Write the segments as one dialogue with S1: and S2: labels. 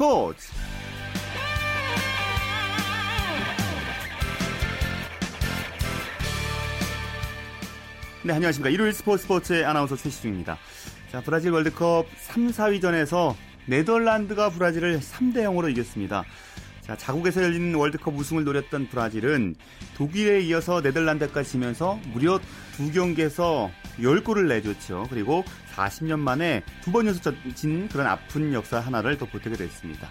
S1: 스포츠. 네 안녕하십니까. 일요일 스포츠 스포츠의 아나운서 최시중입니다. 자 브라질 월드컵 3, 4위전에서 네덜란드가 브라질을 3대 0으로 이겼습니다 자, 자국에서 열린 월드컵 우승을 노렸던 브라질은 독일에 이어서 네덜란드까지 지면서 무려 두 경기에서 10골을 내줬죠. 그리고 40년 만에 두 번 연속 진 그런 아픈 역사 하나를 더 보태게 됐습니다.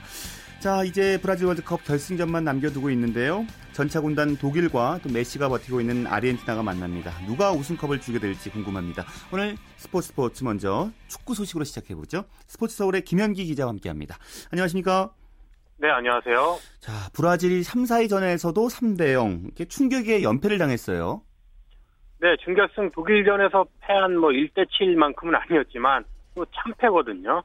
S1: 자, 이제 브라질 월드컵 결승전만 남겨두고 있는데요. 전차 군단 독일과 또 메시가 버티고 있는 아르헨티나가 만납니다. 누가 우승컵을 주게 될지 궁금합니다. 오늘 스포츠 스포츠 먼저 축구 소식으로 시작해보죠. 스포츠 서울의 김현기 기자와 함께합니다. 안녕하십니까?
S2: 네, 안녕하세요.
S1: 자, 브라질이 3, 4위전에서도 3대 0 이렇게 충격의 연패를 당했어요.
S2: 네, 준결승 독일전에서 패한 뭐 1대 7만큼은 아니었지만 또 참패거든요.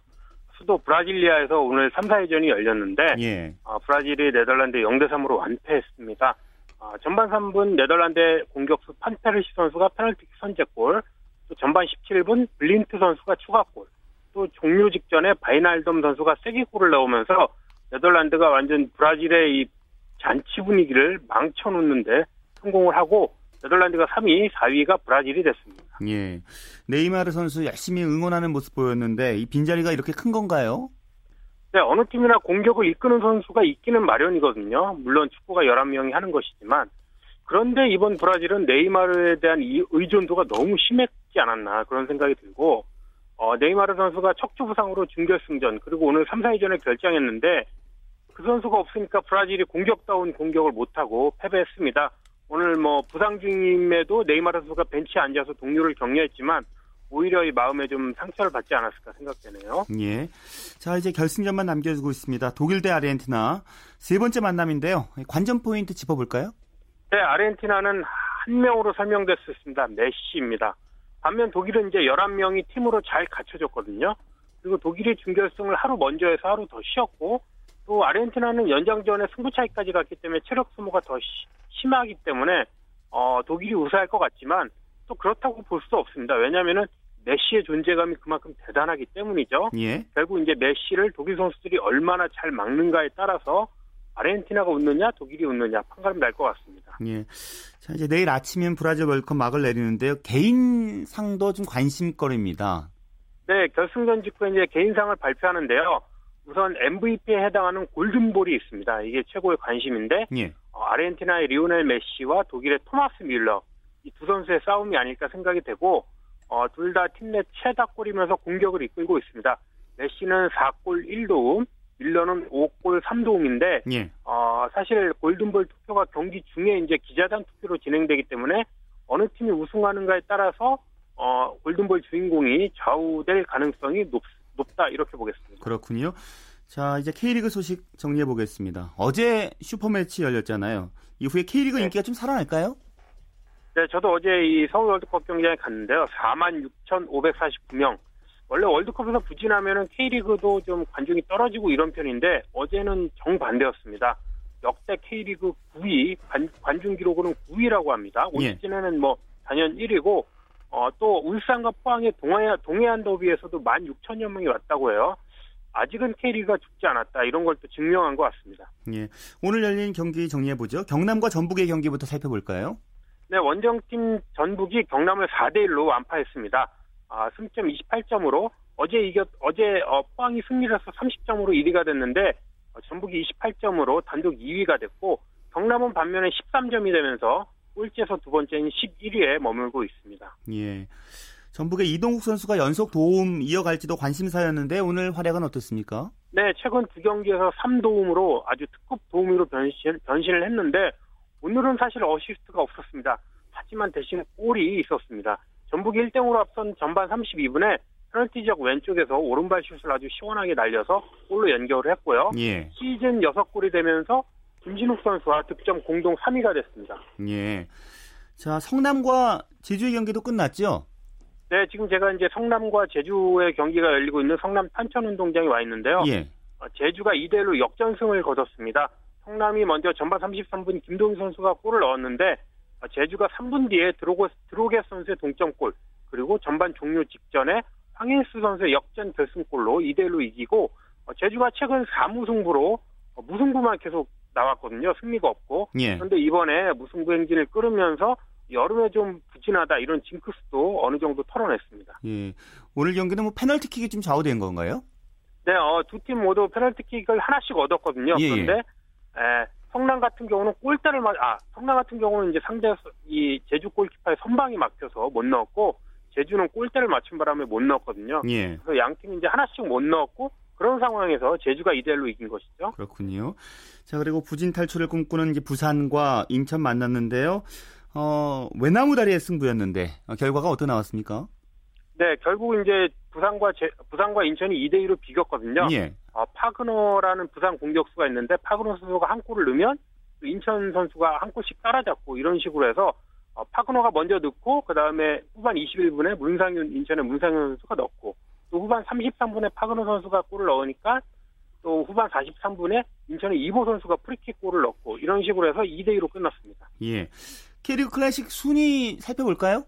S2: 수도 브라질리아에서 오늘 3, 4위전이 열렸는데
S1: 예.
S2: 어, 브라질이 네덜란드 0대 3으로 완패했습니다. 어, 전반 3분 네덜란드 공격수 판페르시 선수가 페널티 선제골, 또 전반 17분 블린트 선수가 추가골, 또 종료 직전에 바이날둠 선수가 쐐기골을 넣으면서 네덜란드가 완전 브라질의 이 잔치 분위기를 망쳐놓는데 성공을 하고 네덜란드가 3위, 4위가 브라질이 됐습니다.
S1: 예. 네이마르 선수 열심히 응원하는 모습 보였는데 이 빈자리가 이렇게 큰 건가요?
S2: 네, 어느 팀이나 공격을 이끄는 선수가 있기는 마련이거든요. 물론 축구가 11명이 하는 것이지만 그런데 이번 브라질은 네이마르에 대한 이 의존도가 너무 심했지 않았나 그런 생각이 들고 어, 네이마르 선수가 척추 부상으로 준결승전 그리고 오늘 3, 4위전에 결정했는데 그 선수가 없으니까 브라질이 공격다운 공격을 못하고 패배했습니다. 오늘 뭐 부상 중임에도 네이마르 선수가 벤치에 앉아서 동료를 격려했지만 오히려 이 마음에 좀 상처를 받지 않았을까 생각되네요.
S1: 예. 자, 이제 결승전만 남겨두고 있습니다. 독일 대 아르헨티나 세 번째 만남인데요. 관전 포인트 짚어볼까요?
S2: 네, 아르헨티나는 한 명으로 설명됐습니다. 메시입니다. 반면 독일은 이제 11명이 팀으로 잘 갖춰졌거든요. 그리고 독일이 준결승을 하루 먼저 해서 하루 더 쉬었고 또 아르헨티나는 연장전에 승부 차이까지 갔기 때문에 체력 소모가 더 시, 심하기 때문에 어, 독일이 우세할 것 같지만 또 그렇다고 볼수 없습니다. 왜냐하면은 메시의 존재감이 그만큼 대단하기 때문이죠.
S1: 예.
S2: 결국 이제 메시를 독일 선수들이 얼마나 잘 막는가에 따라서 아르헨티나가 웃느냐 독일이 웃느냐 판가름 날 것 같습니다.
S1: 예. 자 이제 내일 아침이면 브라질 월컵 막을 내리는데요. 개인 상도 좀 관심거리입니다.
S2: 네, 결승전 직후에 이제 개인상을 발표하는데요. 우선 MVP에 해당하는 골든볼이 있습니다. 이게 최고의 관심인데
S1: 예.
S2: 어, 아르헨티나의 리오넬 메시와 독일의 토마스 뮬러 이 두 선수의 싸움이 아닐까 생각이 되고 어, 둘 다 팀 내 최다골이면서 공격을 이끌고 있습니다. 메시는 4골 1도움, 밀러는 5골 3도움인데
S1: 예.
S2: 어, 사실 골든볼 투표가 경기 중에 이제 기자단 투표로 진행되기 때문에 어느 팀이 우승하는가에 따라서 어, 골든볼 주인공이 좌우될 가능성이 높, 높다 이렇게 보겠습니다.
S1: 그렇군요. 자, 이제 K리그 소식 정리해 보겠습니다. 어제 슈퍼매치 열렸잖아요. 이후에 K리그
S2: 네.
S1: 인기가 좀 살아날까요?
S2: 네, 저도 어제 이 서울 월드컵 경기장에 갔는데요. 46,549명. 원래 월드컵에서 부진하면은 K리그도 좀 관중이 떨어지고 이런 편인데 어제는 정반대였습니다. 역대 K리그 9위 관, 관중 기록으로는 9위라고 합니다. 올
S1: 예.
S2: 시즌에는 뭐 단연 1위고 어, 또 울산과 포항의 동해 동해안 더비에서도 16,000여 명이 왔다고 해요. 아직은 K리그가 죽지 않았다 이런 걸 또 증명한 것 같습니다.
S1: 예. 오늘 열린 경기 정리해 보죠. 경남과 전북의 경기부터 살펴볼까요?
S2: 네, 원정팀 전북이 경남을 4대 1로 완파했습니다. 아, 승점 28점으로 어제 이겼 어제 어, 포항이 승리를 해서 30점으로 1위가 됐는데 어, 전북이 28점으로 단독 2위가 됐고 경남은 반면에 13점이 되면서 꼴찌에서 두 번째인 11위에 머물고 있습니다.
S1: 예. 전북의 이동국 선수가 연속 도움 이어갈지도 관심사였는데 오늘 활약은 어떻습니까?
S2: 네, 최근 두 경기에서 3도움으로 아주 특급 도움으로 변신, 변신을 했는데 오늘은 사실 어시스트가 없었습니다. 하지만 대신 골이 있었습니다. 전북이 1등으로 앞선 전반 32분에 페널티 지역 왼쪽에서 오른발 슛을 아주 시원하게 날려서 골로 연결을 했고요.
S1: 예.
S2: 시즌 6골이 되면서 김진욱 선수와 득점 공동 3위가 됐습니다.
S1: 예. 자, 성남과 제주의 경기도 끝났죠?
S2: 네, 지금 제가 이제 성남과 제주의 경기가 열리고 있는 성남 탄천운동장에 와 있는데요.
S1: 예.
S2: 어, 제주가 2대1로 역전승을 거뒀습니다. 성남이 먼저 전반 33분 김동희 선수가 골을 넣었는데 어, 제주가 3분 뒤에 드로고, 드로게 선수의 동점골 그리고 전반 종료 직전에 황인수 선수의 역전 결승골로 2대1로 이기고 어, 제주가 최근 4무승부로 어, 무승부만 계속 나왔거든요. 승리가 없고.
S1: 예.
S2: 그런데 이번에 무승부 행진을 끌으면서 여름에 좀 부진하다 이런 징크스도 어느 정도 털어냈습니다.
S1: 예. 오늘 경기는 뭐 페널티킥이 좀 좌우된 건가요?
S2: 네, 어, 두 팀 모두 페널티킥을 하나씩 얻었거든요.
S1: 예,
S2: 그런데 에, 성남 같은 경우는 골대를 맞, 아, 성남 같은 경우는 이제 상대 이 제주 골키퍼의 선방이 막혀서 못 넣었고 제주는 골대를 맞춘 바람에 못 넣었거든요.
S1: 예.
S2: 그래서 양 팀이 이제 하나씩 못 넣었고 그런 상황에서 제주가 2대 1로 이긴 것이죠.
S1: 그렇군요. 자, 그리고 부진 탈출을 꿈꾸는 이제 부산과 인천 만났는데요. 어, 외나무 다리의 승부였는데 어, 결과가 어떻게 나왔습니까?
S2: 네, 결국 이제 부산과 제, 부산과 인천이 2대 2로 비겼거든요.
S1: 예.
S2: 어, 파그너라는 부산 공격수가 있는데 파그너 선수가 한 골을 넣으면 또 인천 선수가 한 골씩 따라잡고 이런 식으로 해서 어, 바그너가 먼저 넣고 그 다음에 후반 21분에 문상윤 인천의 문상윤 선수가 넣고 또 후반 33분에 바그너 선수가 골을 넣으니까 또 후반 43분에 인천의 이보 선수가 프리킥 골을 넣고 이런 식으로 해서 2대 2로 끝났습니다.
S1: 예. K리그 클래식 순위 살펴볼까요?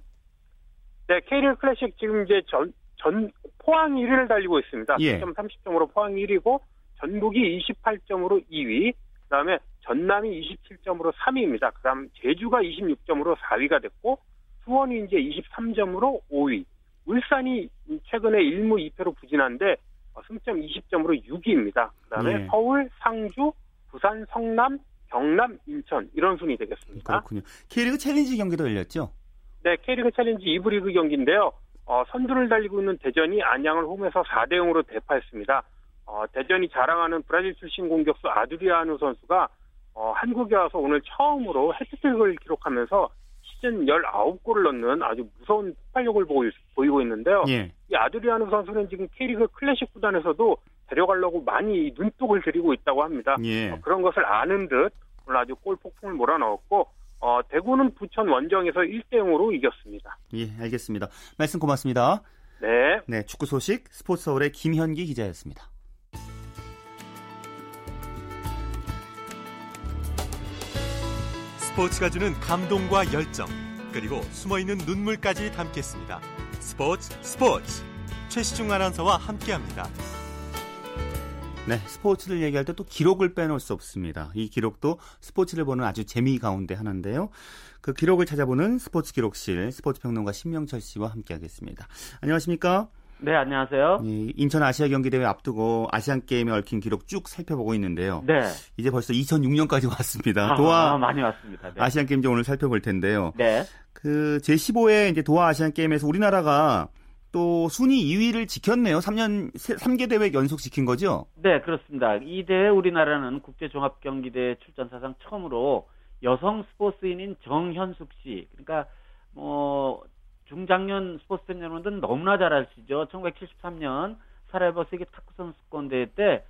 S2: 네, K리그 클래식 지금 이제 전, 전 포항 1위를 달리고 있습니다.
S1: 예.
S2: 30점으로 포항 1위고 전북이 28점으로 2위, 그다음에 전남이 27점으로 3위입니다. 그다음 제주가 26점으로 4위가 됐고 수원이 이제 23점으로 5위, 울산이 최근에 1무 2패로 부진한데 어, 승점 20점으로 6위입니다. 그다음에
S1: 예.
S2: 서울, 상주, 부산, 성남, 경남, 인천 이런 순위 되겠습니다.
S1: 그렇군요. K리그 챌린지 경기도 열렸죠?
S2: 네, K리그 챌린지 2부 리그 경기인데요. 어, 선두를 달리고 있는 대전이 안양을 홈에서 4대 0으로 대파했습니다. 어, 대전이 자랑하는 브라질 출신 공격수 아두리아누 선수가 어, 한국에 와서 오늘 처음으로 해트트릭을 기록하면서 시즌 19골을 넣는 아주 무서운 폭발력을 보이, 보이고 있는데요.
S1: 예.
S2: 이 아두리아누 선수는 지금 K리그 클래식 구단에서도 데려가려고 많이 눈독을 들이고 있다고 합니다.
S1: 예.
S2: 어, 그런 것을 아는 듯 오늘 아주 골 폭풍을 몰아넣었고 어, 대구는 부천 원정에서 1대 0으로 이겼습니다.
S1: 예, 알겠습니다. 말씀 고맙습니다.
S2: 네.
S1: 네, 축구 소식 스포츠 서울의 김현기 기자였습니다.
S3: 스포츠가 주는 감동과 열정, 그리고 숨어있는 눈물까지 담겠습니다. 스포츠 스포츠 최시중 아나운서와 함께합니다.
S1: 네, 스포츠를 얘기할 때 또 기록을 빼놓을 수 없습니다. 이 기록도 스포츠를 보는 아주 재미 가운데 하나인데요. 그 기록을 찾아보는 스포츠 기록실 스포츠 평론가 신명철 씨와 함께하겠습니다. 안녕하십니까?
S4: 네, 안녕하세요.
S1: 예, 인천 아시아 경기 대회 앞두고 아시안 게임에 얽힌 기록 쭉 살펴보고 있는데요.
S4: 네.
S1: 이제 벌써 2006년까지 왔습니다.
S4: 아,
S1: 도하
S4: 많이 왔습니다. 네.
S1: 아시안 게임 좀 오늘 살펴볼 텐데요.
S4: 네.
S1: 그 제15회 이제 도하 아시안 게임에서 우리나라가 또 순위 2위를 지켰네요. 3년 3개 대회 연속 지킨 거죠?
S4: 네, 그렇습니다. 이 대회 우리나라는 국제 종합 경기 대회 출전 사상 처음으로 여성 스포츠인인 정현숙 씨, 그러니까 뭐 중장년 스포츠 팬 여러분들은 너무나 잘 아시죠. 1973년 사라예보 세계 탁구 선수권 대회 때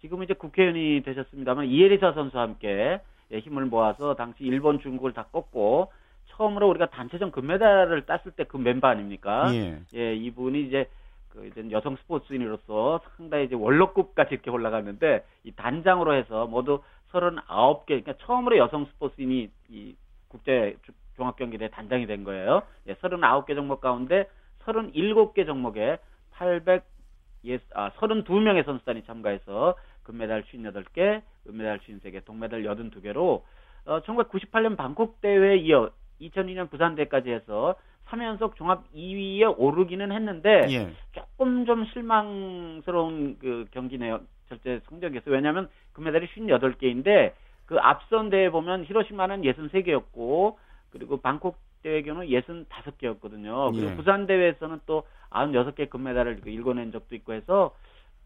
S4: 지금 이제 국회의원이 되셨습니다만 이에리사 선수와 함께 예, 힘을 모아서 당시 일본, 중국을 다 꺾고 처음으로 우리가 단체전 금메달을 땄을 때 그 멤버 아닙니까?
S1: 예.
S4: 예, 이분이 이제 그 이제 여성 스포츠인으로서 상당히 이제 원로급까지 이렇게 올라갔는데 이 단장으로 해서 모두 39개 그러니까 처음으로 여성 스포츠인이 이 국제 주- 종합경기대 단장이 된 거예요. 예, 39개 종목 가운데 37개 종목에 800 예, 아, 32명의 선수단이 참가해서 금메달 58개, 은메달 53개, 동메달 82개로 어, 1998년 방콕 대회에 이어 2002년 부산 대회까지 해서 3연속 종합 2위에 오르기는 했는데
S1: 예.
S4: 조금 좀 실망스러운 그 경기 내용 절대 성적이었어요. 왜냐하면 금메달이 58개인데 그 앞선 대회 보면 히로시마는 63개였고 그리고 방콕 대회 경우는 65개였거든요. 그리고
S1: 예.
S4: 부산 대회에서는 또 96개 금메달을 그 일궈낸 적도 있고 해서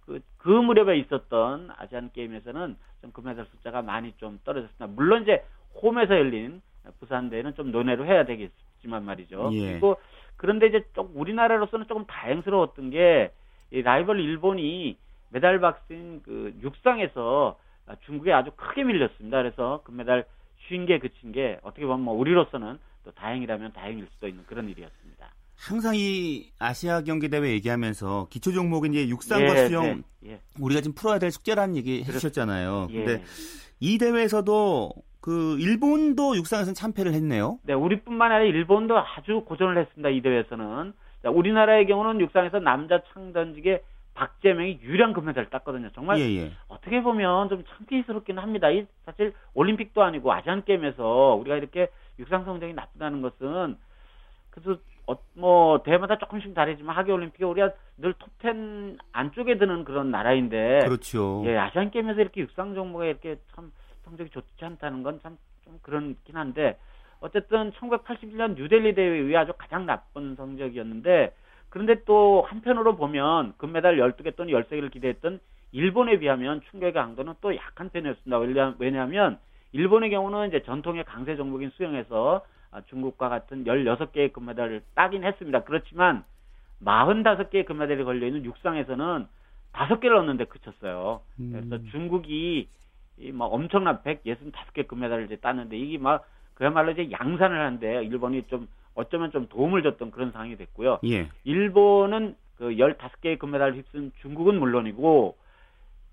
S4: 그, 그 무렵에 있었던 아시안 게임에서는 좀 금메달 숫자가 많이 좀 떨어졌습니다. 물론 이제 홈에서 열린 부산 대회는 좀 논외로 해야 되겠지만 말이죠.
S1: 예.
S4: 그리고 그런데 이제 좀 우리나라로서는 조금 다행스러웠던 게이 라이벌 일본이 메달 박스인 그 육상에서 중국에 아주 크게 밀렸습니다. 그래서 금메달 50개 그친 게 어떻게 보면 뭐 우리로서는 또 다행이라면 다행일 수도 있는 그런 일이었습니다.
S1: 항상 이 아시아 경기 대회 얘기하면서 기초 종목인 이제 육상과
S4: 예,
S1: 수영
S4: 네, 예,
S1: 우리가 지금 풀어야 될 숙제라는 얘기 해주셨잖아요.
S4: 예.
S1: 근데 이 대회에서도 그 일본도 육상에서는 참패를 했네요.
S4: 네, 우리뿐만 아니라 일본도 아주 고전을 했습니다. 이 대회에서는. 자, 우리나라의 경우는 육상에서 남자 창 던지게 박재명이 유량 금메달을 땄거든요. 정말
S1: 예, 예.
S4: 어떻게 보면 좀 창피스럽기는 합니다. 이 사실 올림픽도 아니고 아시안 게임에서 우리가 이렇게 육상 성적이 나쁘다는 것은 그래서 어, 뭐 대마다 조금씩 다르지만 하계 올림픽에 우리가 늘 톱10 안쪽에 드는 그런 나라인데
S1: 그렇죠.
S4: 예, 아시안 게임에서 이렇게 육상 종목에 이렇게 참 성적이 좋지 않다는 건 참 좀 그렇긴 한데 어쨌든 1981년 뉴델리 대회 이후에 아주 가장 나쁜 성적이었는데 그런데 또 한편으로 보면 금메달 12개 또는 13개를 기대했던 일본에 비하면 충격의 강도는 또 약한 편이었습니다. 왜냐- 왜냐하면 일본의 경우는 이제 전통의 강세 종목인 수영에서 아, 중국과 같은 16개의 금메달을 따긴 했습니다. 그렇지만 45개의 금메달이 걸려있는 육상에서는 5개를 얻는데 그쳤어요. 그래서
S1: 음.
S4: 중국이 이막 엄청난 165개 금메달을 이제 땄는데 이게 막 그야말로 이제 양산을 하는데 일본이 좀 어쩌면 좀 도움을 줬던 그런 상황이 됐고요.
S1: 예.
S4: 일본은 그 15개의 금메달을 휩쓴 중국은 물론이고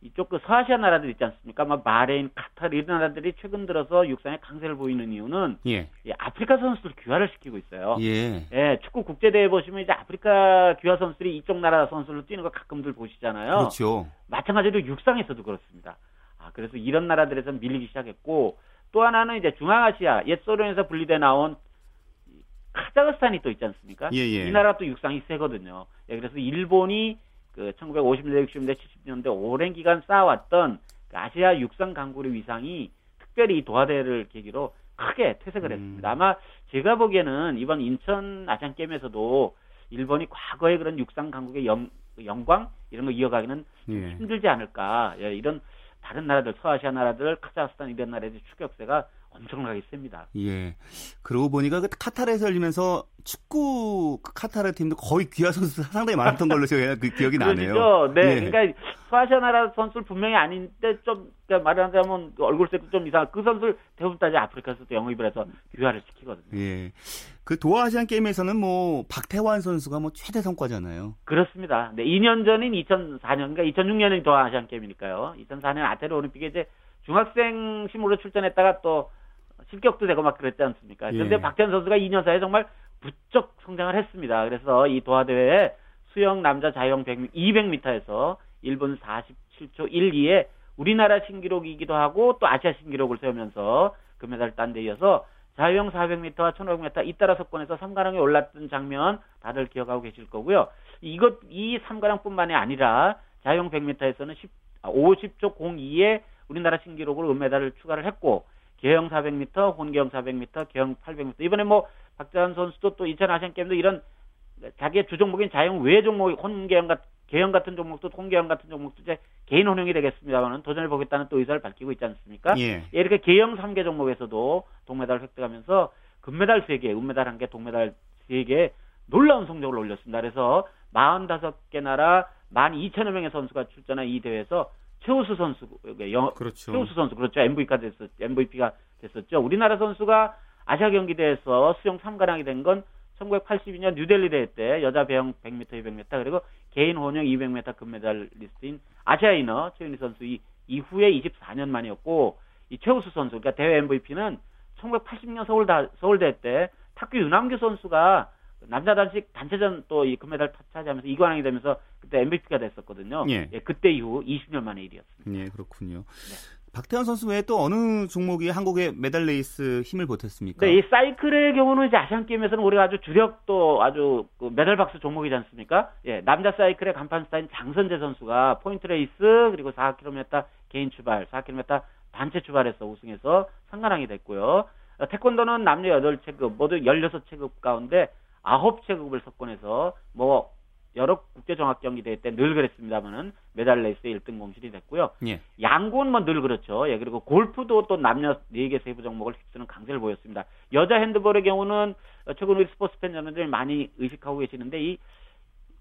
S4: 이쪽 그 서아시아 나라들 있지 않습니까? 막 바레인, 카타르 이런 나라들이 최근 들어서 육상에 강세를 보이는 이유는
S1: 예.
S4: 이 아프리카 선수들 귀화를 시키고 있어요.
S1: 예.
S4: 예, 축구 국제대회 보시면 이제 아프리카 귀화 선수들이 이쪽 나라 선수를 뛰는 거 가끔들 보시잖아요.
S1: 그렇죠.
S4: 마찬가지로 육상에서도 그렇습니다. 아, 그래서 이런 나라들에서 밀리기 시작했고 또 하나는 이제 중앙아시아 옛 소련에서 분리돼 나온 이 카자흐스탄이 또 있지 않습니까?
S1: 예, 예.
S4: 이 나라 또 육상이 세거든요. 예, 그래서 일본이 그 1950년대, 60년대, 70년대 오랜 기간 쌓아왔던 그 아시아 육상 강국의 위상이 특별히 이 도하대를 계기로 크게 퇴색을
S1: 음.
S4: 했습니다. 아마 제가 보기에는 이번 인천 아시안 게임에서도 일본이 과거의 그런 육상 강국의 영, 영광 이런 거 이어가기는
S1: 예.
S4: 힘들지 않을까. 예, 이런 다른 나라들, 서아시아 나라들, 카자흐스탄 이런 나라들의 추격세가 엄청나게 셉니다.
S1: 예. 그러고 보니까 그 카타르에서 열리면서 축구 그 카타르 팀도 거의 귀화 선수 상당히 많았던 걸로 제가 그 기억이 나네요.
S4: 그러시죠? 네.
S1: 예.
S4: 그러니까 서아시아 나라 선수를 분명히 아닌데 좀 그러니까 말하자면 얼굴색도 좀 이상. 그 선수를 대부분 다 이제 아프리카에서 또 영입을 해서 귀화를 시키거든요.
S1: 예. 그 도하 아시안 게임에서는 뭐 박태환 선수가 뭐 최대 성과잖아요.
S4: 그렇습니다. 네, 2년 전인 2004년, 그러니까 2006년이 도하 아시안 게임이니까요. 2004년 아테네 올림픽에 이제 중학생 심으로 출전했다가 또 실격도 되고 막 그랬지 않습니까? 그런데
S1: 예.
S4: 박태환 선수가 2년 사이에 정말 부쩍 성장을 했습니다. 그래서 이 도하 대회에 수영 남자 자유형 100, 200m에서 1분 47초 12에 우리나라 신기록이기도 하고 또 아시아 신기록을 세우면서 금메달을 딴 데 이어서 자유형 400m와 1500m 잇따라 석권에서 3가랑에 올랐던 장면 다들 기억하고 계실 거고요. 이것 이 3가랑뿐만이 아니라 자유형 100m에서는 10, 50초 02에 우리나라 신기록으로 은메달을 추가를 했고 개형 400m, 혼개형 400m, 개형 800m 이번에 뭐 박재환 선수도 또 2000 아시안 게임도 이런 자기의 주 종목인 자유형 외 종목 혼개형 같은 개형 같은 종목도 혼개형 같은 종목도 이제 개인 혼용이 되겠습니다만은 도전해 보겠다는 또 의사를 밝히고 있지 않습니까?
S1: 예.
S4: 예, 이렇게 개형 3개 종목에서도 동메달을 획득하면서 금메달 3개, 은메달 1개, 동메달 3개 놀라운 성적을 올렸습니다. 그래서 45개 나라 12,000여 명의 선수가 출전한 이 대회에서 최우수 선수, 영,
S1: 그렇죠.
S4: 최우수 선수, 그렇죠. MVP가 됐었, MVP가 됐었죠. 우리나라 선수가 아시아 경기대회에서 수영 3관왕이 된 건 1982년 뉴델리 대회 때 여자 배영 100m, 200m 그리고 개인 혼영 200m 금메달리스트인 아시아의 인어 최윤희 선수 이 이후에 24년 만이었고 이 최우수 선수 그러니까 대회 MVP는 1986년 서울 서울대회 때 탁구 유남규 선수가 남자 단식 단체전 또 이 금메달 차지하면서 이관왕이 되면서 그때 MVP가 됐었거든요.
S1: 예.
S4: 그때 이후 20년 만의 일이었습니다.
S1: 예, 그렇군요.
S4: 네.
S1: 박태환 선수 외에 또 어느 종목이 한국의 메달 레이스 힘을 보탰습니까?
S4: 네, 이 사이클의 경우는 이제 아시안 게임에서는 우리가 아주 주력도 아주 그 메달 박스 종목이지 않습니까? 예, 남자 사이클의 간판 스타인 장선재 선수가 포인트 레이스 그리고 4km 개인 추발, 4km 단체 추발해서 우승해서 삼관왕이 됐고요. 어, 태권도는 남녀 8체급 모두 16체급 가운데 9체급을 석권해서 뭐 여러 국제 종합 경기 대회 때 늘 그랬습니다만은 메달 레이스 1등 공신이 됐고요.
S1: 예.
S4: 양궁은 뭐 늘 그렇죠. 예, 그리고 골프도 또 남녀 4개 세부 종목을 휩쓰는 강세를 보였습니다. 여자 핸드볼의 경우는 어, 최근 우리 스포츠 팬 여러분들이 많이 의식하고 계시는데 이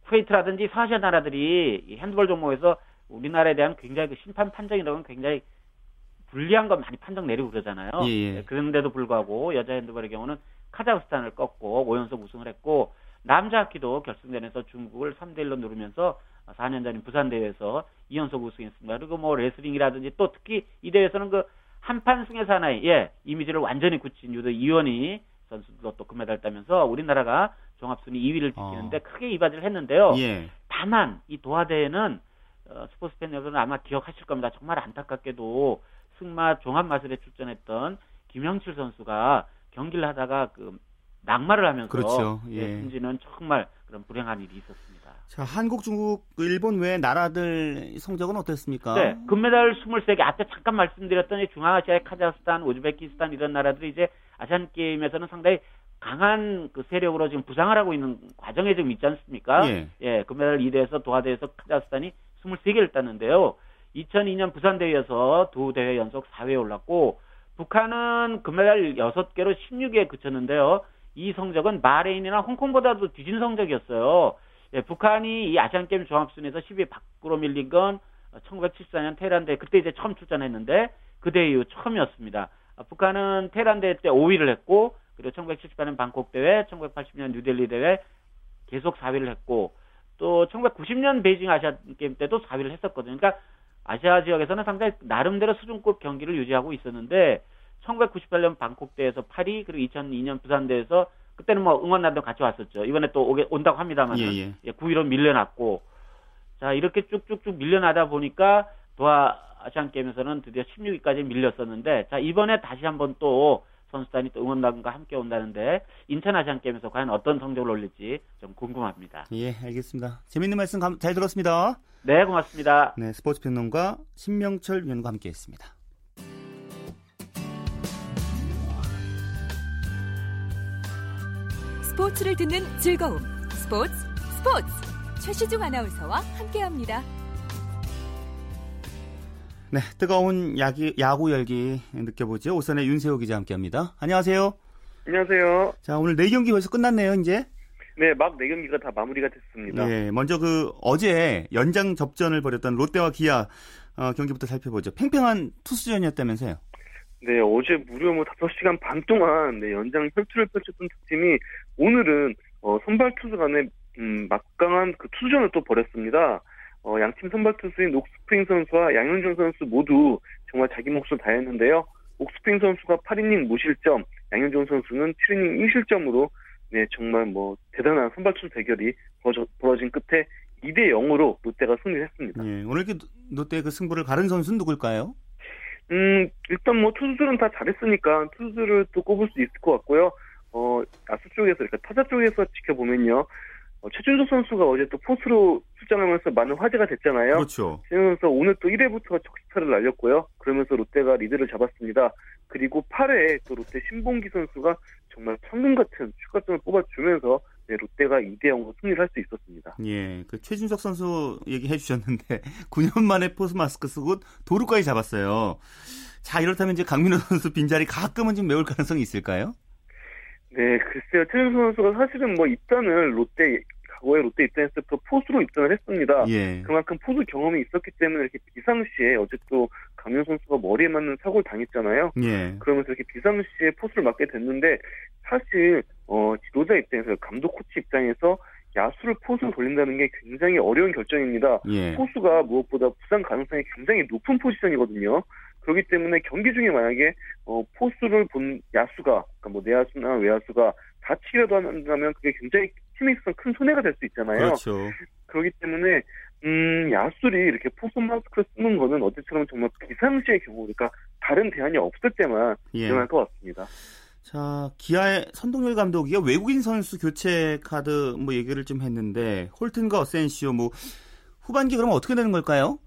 S4: 쿠웨이트라든지 서아시아 나라들이 이 핸드볼 종목에서 우리나라에 대한 굉장히 그 심판 판정이라는 건 굉장히 불리한 건 많이 판정 내리고 그러잖아요.
S1: 예, 예.
S4: 그런데도 불구하고 여자 핸드볼의 경우는 카자흐스탄을 꺾고 5연속 우승을 했고 남자 하키도 결승전에서 중국을 3대 1로 누르면서 4년 전인 부산 대회에서 2연속 우승했습니다. 그리고 뭐 레슬링이라든지 또 특히 이 대회에서는 그 한판승의 사나이 예, 이미지를 완전히 굳힌 유도 이원희 선수도 또 금메달 따면서 우리나라가 종합순위 2위를 지키는데
S1: 어.
S4: 크게 이바지를 했는데요.
S1: 예.
S4: 다만 이 도하 대회는 어, 스포츠 팬 여러분 아마 기억하실 겁니다. 정말 안타깝게도 승마 종합마술에 출전했던 김영칠 선수가 경기를 하다가 그 낙마를 하면서
S1: 그렇죠.
S4: 예,
S1: 예.
S4: 숨지는 정말 그런 불행한 일이 있었습니다.
S1: 자, 한국, 중국, 일본 외 나라들 성적은 어땠습니까?
S4: 네, 금메달 23개 앞에 잠깐 말씀드렸던 이 중앙아시아의 카자흐스탄, 우즈베키스탄 이런 나라들이 이제 아시안 게임에서는 상당히 강한 그 세력으로 지금 부상을 하고 있는 과정에 지금 있지 않습니까?
S1: 예.
S4: 금메달 2대에서 도하대에서 카자흐스탄이 23개를 땄는데요. 2002년 부산 대회에서 두 대회 연속 4위에 올랐고 북한은 금메달 6개로 16위에 그쳤는데요. 이 성적은 바레인이나 홍콩보다도 뒤진 성적이었어요. 예, 북한이 이 아시안 게임 종합순위에서 10위 밖으로 밀린 건 1974년 테헤란 대회 그때 이제 처음 출전했는데 그 대회 이후 처음이었습니다. 아, 북한은 테헤란 대회 때 5위를 했고 그리고 1978년 방콕 대회, 1980년 뉴델리 대회 계속 4위를 했고 또 1990년 베이징 아시안 게임 때도 4위를 했었거든요. 그러니까 아시아 지역에서는 상당히 나름대로 수준급 경기를 유지하고 있었는데 1998년 방콕 대회에서 8위 그리고 2002년 부산 대회에서 그때는 뭐 응원단도 같이 왔었죠. 이번에 또 오게, 온다고 합니다만
S1: 예, 예.
S4: 9위로 밀려났고 자 이렇게 쭉쭉쭉 밀려나다 보니까 도하 아시안 게임에서는 드디어 16위까지 밀렸었는데 자 이번에 다시 한번 또 선수단이 또 응원단과 함께 온다는데 인천 아시안 게임에서 과연 어떤 성적을 올릴지 좀 궁금합니다.
S1: 예, 알겠습니다. 재밌는 말씀 감- 잘 들었습니다.
S4: 네 고맙습니다.
S1: 네, 스포츠 평론가 신명철 위원과 함께 했습니다.
S5: 스포츠를 듣는 즐거움. 스포츠, 스포츠. 최시중 아나운서와 함께합니다.
S1: 네, 뜨거운 야기, 야구 열기 느껴보죠. 오선의 윤세호 기자 함께합니다. 안녕하세요.
S6: 안녕하세요.
S1: 자, 오늘 네 경기 벌써 끝났네요, 이제.
S6: 네, 막네 경기가 다 마무리가 됐습니다.
S1: 예, 먼저 그 어제 연장 접전을 벌였던 롯데와 기아 어, 경기부터 살펴보죠. 팽팽한 투수전이었다면서요.
S6: 네, 어제 무려 뭐 5시간 반 동안 네, 연장 혈투를 펼쳤던 두 팀이 오늘은 어, 선발 투수 간의 음, 막강한 그 투수전을 또 벌였습니다. 어, 양팀 선발 투수인 옥스프링 선수와 양현종 선수 모두 정말 자기 몫을 다했는데요. 옥스프링 선수가 8이닝 무실점, 양현종 선수는 7이닝 1실점으로 네, 정말 뭐 대단한 선발 투수 대결이 벌어진 끝에 2대 0으로 롯데가 승리했습니다.
S1: 예, 오늘 그 롯데 그 승부를 가른 선수는 누굴까요?
S6: 음, 일단 뭐 투수들은 다 잘했으니까 투수를 또 꼽을 수 있을 것 같고요. 어, 야수 쪽에서, 그러니까 타자 쪽에서 지켜보면요. 어, 최준석 선수가 어제 또 포수로 출장하면서 많은 화제가 됐잖아요.
S1: 그렇죠.
S6: 최준석 선수 오늘 또 1회부터 적시타를 날렸고요. 그러면서 롯데가 리드를 잡았습니다. 그리고 8회에 또 롯데 신봉기 선수가 정말 천금 같은 추가점을 뽑아주면서 네, 롯데가 2대 0으로 승리를 할 수 있었습니다.
S1: 예, 그 최준석 선수 얘기해 주셨는데 9년 만에 포스 마스크 쓰고 도루까지 잡았어요. 자, 이렇다면 이제 강민호 선수 빈자리 가끔은 좀 메울 가능성이 있을까요?
S6: 네, 글쎄요. 최준석 선수가 사실은 뭐 입단을 롯데, 과거에 롯데 입단했을 때 포수로 입단을 했습니다.
S1: 예.
S6: 그만큼 포수 경험이 있었기 때문에 이렇게 비상시에 어제 또 강현 선수가 머리에 맞는 사고를 당했잖아요.
S1: 예.
S6: 그러면서 이렇게 비상시에 포수를 맡게 됐는데 사실 어 지도자 입장에서 감독 코치 입장에서 야수를 포수로 돌린다는 게 굉장히 어려운 결정입니다.
S1: 예.
S6: 포수가 무엇보다 부상 가능성이 굉장히 높은 포지션이거든요. 그렇기 때문에 경기 중에 만약에 어, 포수를 본 야수가 그러니까 뭐 내야수나 외야수가 다치기라도 한다면 그게 굉장히 팀에 있어서 큰 손해가 될 수 있잖아요.
S1: 그렇죠.
S6: 그렇기 때문에 음, 야술이 이렇게 포스 마스크를 쓰는 거는 어제처럼 정말 비상시의 경우, 그러니까 다른 대안이 없을 때만
S1: 예.
S6: 일어날 것 같습니다.
S1: 자, 기아의 선동열 감독이요. 외국인 선수 교체 카드 뭐 얘기를 좀 했는데 홀튼과 어센시오 뭐 후반기 그러면 어떻게 되는 걸까요?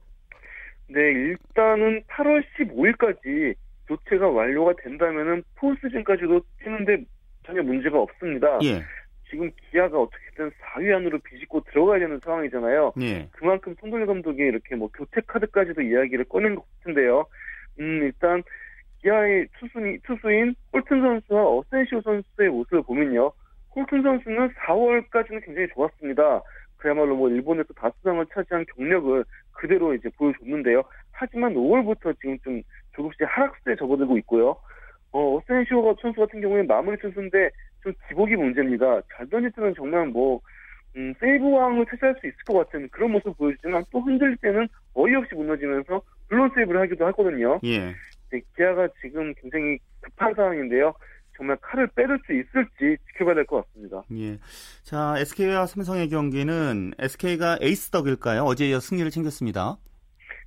S6: 네, 일단은 8월 15일까지 교체가 완료가 된다면은 포 시즌까지도 뛰는데 전혀 문제가 없습니다.
S1: 예.
S6: 지금 기아가 어떻게든 4위 안으로 비집고 들어가야 되는 상황이잖아요.
S1: 예.
S6: 그만큼 송돌 감독이 이렇게 뭐 교체 카드까지도 이야기를 꺼낸 것 같은데요. 음, 일단 기아의 투수인, 투수인 홀튼 선수와 어센시오 선수의 모습을 보면요. 홀튼 선수는 4월까지는 굉장히 좋았습니다. 그야말로 뭐 일본에서 다수상을 차지한 경력을 그대로 이제 보여줬는데요. 하지만 5월부터 지금 좀 조금씩 하락세에 접어들고 있고요. 어, 어센시오 선수 같은 경우에 마무리 투수인데 좀 기복이 문제입니다. 잘 던질 때는 정말 뭐 음, 세이브왕을 차지할 수 있을 것 같은 그런 모습을 보여주지만 또 흔들릴 때는 어이없이 무너지면서 블론 세이브를 하기도 하거든요.
S1: 예.
S6: 네, 기아가 지금 굉장히 급한 상황인데요. 정말 칼을 빼들 수 있을지 지켜봐야 될 것 같습니다.
S1: 예. 자, SK와 삼성의 경기는 SK가 에이스 덕일까요? 어제 이어 승리를 챙겼습니다.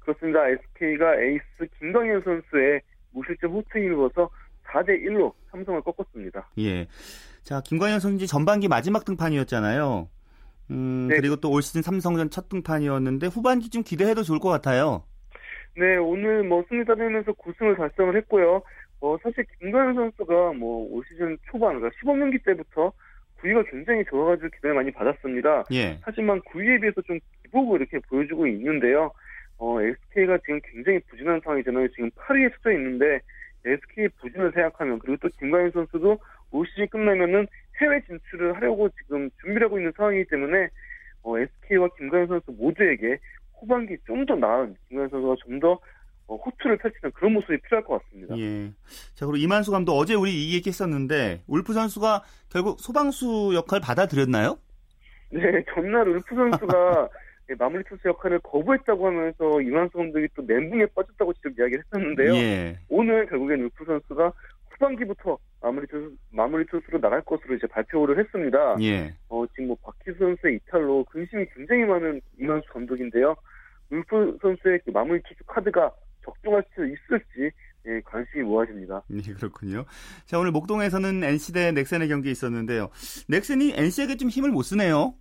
S6: 그렇습니다. SK가 에이스 김광현 선수의 무실점 호투에 힘입어서 4대 1로 삼성을 꺾었습니다.
S1: 예. 자, 김광현 선수 전반기 마지막 등판이었잖아요. 음,
S6: 네.
S1: 그리고 또 올 시즌 삼성전 첫 등판이었는데 후반기 좀 기대해도 좋을 것 같아요.
S6: 네, 오늘 뭐 승리 따내면서 9승을 달성을 했고요. 어, 사실 김광현 선수가 뭐 올 시즌 초반, 그러니까 15경기 때부터 구위가 굉장히 좋아가지고 기대를 많이 받았습니다.
S1: 예.
S6: 하지만 9위에 비해서 좀 기복을 이렇게 보여주고 있는데요. 어, SK가 지금 굉장히 부진한 상황이잖아요. 지금 8위에 서져 있는데 SK 부진을 생각하면 그리고 또 김광현 선수도 올 시즌 끝나면은 해외 진출을 하려고 지금 준비를 하고 있는 상황이기 때문에 어, SK와 김광현 선수 모두에게 후반기 좀 더 나은 김광현 선수가 좀더 어, 호투를 펼치는 그런 모습이 필요할 것 같습니다.
S1: 예. 자, 그리고 이만수 감독 어제 우리 이 얘기 했었는데 울프 선수가 결국 소방수 역할 받아들였나요?
S6: 네, 전날 울프 선수가 네, 마무리 투수 역할을 거부했다고 하면서 이만수 감독이 또 멘붕에 빠졌다고 지금 이야기를 했었는데요.
S1: 예.
S6: 오늘 결국엔 울프 선수가 후반기부터 마무리 투수, 마무리 투수로 나갈 것으로 이제 발표를 했습니다.
S1: 예.
S6: 어, 지금 뭐 박희수 선수의 이탈로 근심이 굉장히 많은 이만수 감독인데요. 울프 선수의 그 마무리 투수 카드가 적중할 수 있을지 예, 관심이 모아집니다.
S1: 네, 그렇군요. 자, 오늘 목동에서는 NC 대 넥센의 경기 있었는데요. 넥센이 NC에게 좀 힘을 못 쓰네요.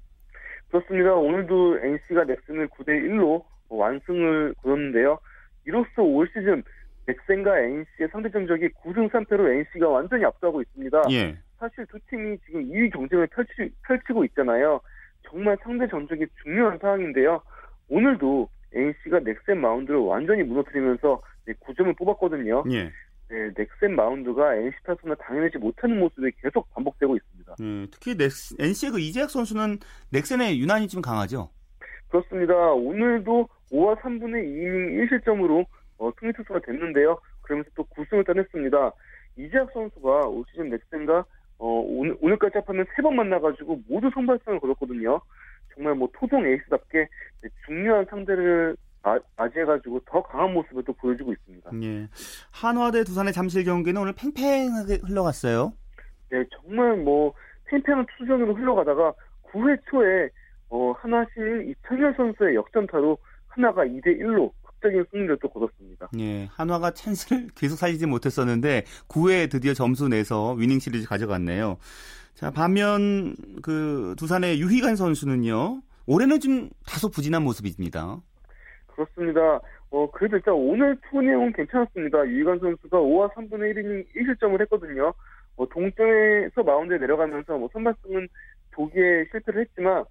S6: 그렇습니다. 오늘도 NC가 넥슨을 9대 1로 완승을 거뒀는데요. 이로써 올 시즌 넥센과 NC의 상대 전적이 9승 3패로 NC가 완전히 앞서고 있습니다.
S1: 예.
S6: 사실 두 팀이 지금 2위 경쟁을 펼치, 펼치고 있잖아요. 정말 상대 전적이 중요한 상황인데요. 오늘도 NC가 넥센 마운드를 완전히 무너뜨리면서 9점을 뽑았거든요.
S1: 예.
S6: 네, 넥센 마운드가 NC 타선을 당해내지 못하는 모습이 계속 반복되고 있습니다.
S1: 예. 특히 넥, NC의 그 이재학 선수는 넥센에 유난히 좀 강하죠.
S6: 그렇습니다. 오늘도 5와 3분의 2이닝 1실점으로 어, 승리 투수가 됐는데요. 그러면서 또 9승을 따냈습니다. 이재학 선수가 올 시즌 넥센과 어, 오늘, 오늘까지 합하면 세번 만나가지고 모두 선발승을 거뒀거든요. 정말 뭐 토종 에이스답게 네, 중요한 상대를 아, 맞이해가지고 더 강한 모습을 또 보여주고 있습니다.
S1: 예. 한화 대 두산의 잠실 경기는 오늘 팽팽하게 흘러갔어요.
S6: 네, 정말 뭐 팽팽한 투수전으로 흘러가다가 9회 초에 어, 하나실 이창현 선수의 역전타로 한화가 2대 1로 극적인 승리를 또 거뒀습니다.
S1: 예. 한화가 찬스를 계속 살리지 못했었는데 9회에 드디어 점수 내서 위닝 시리즈 가져갔네요. 자, 반면 그 두산의 유희관 선수는요. 올해는 좀 다소 부진한 모습입니다.
S6: 그렇습니다. 어, 그래도 일단 오늘 투구 내용은 괜찮았습니다. 유희관 선수가 5와 3분의 1이닝 1실점을 했거든요. 뭐 동점에서 마운드에 내려가면서 뭐 선발승은 따기에 실패를 했지만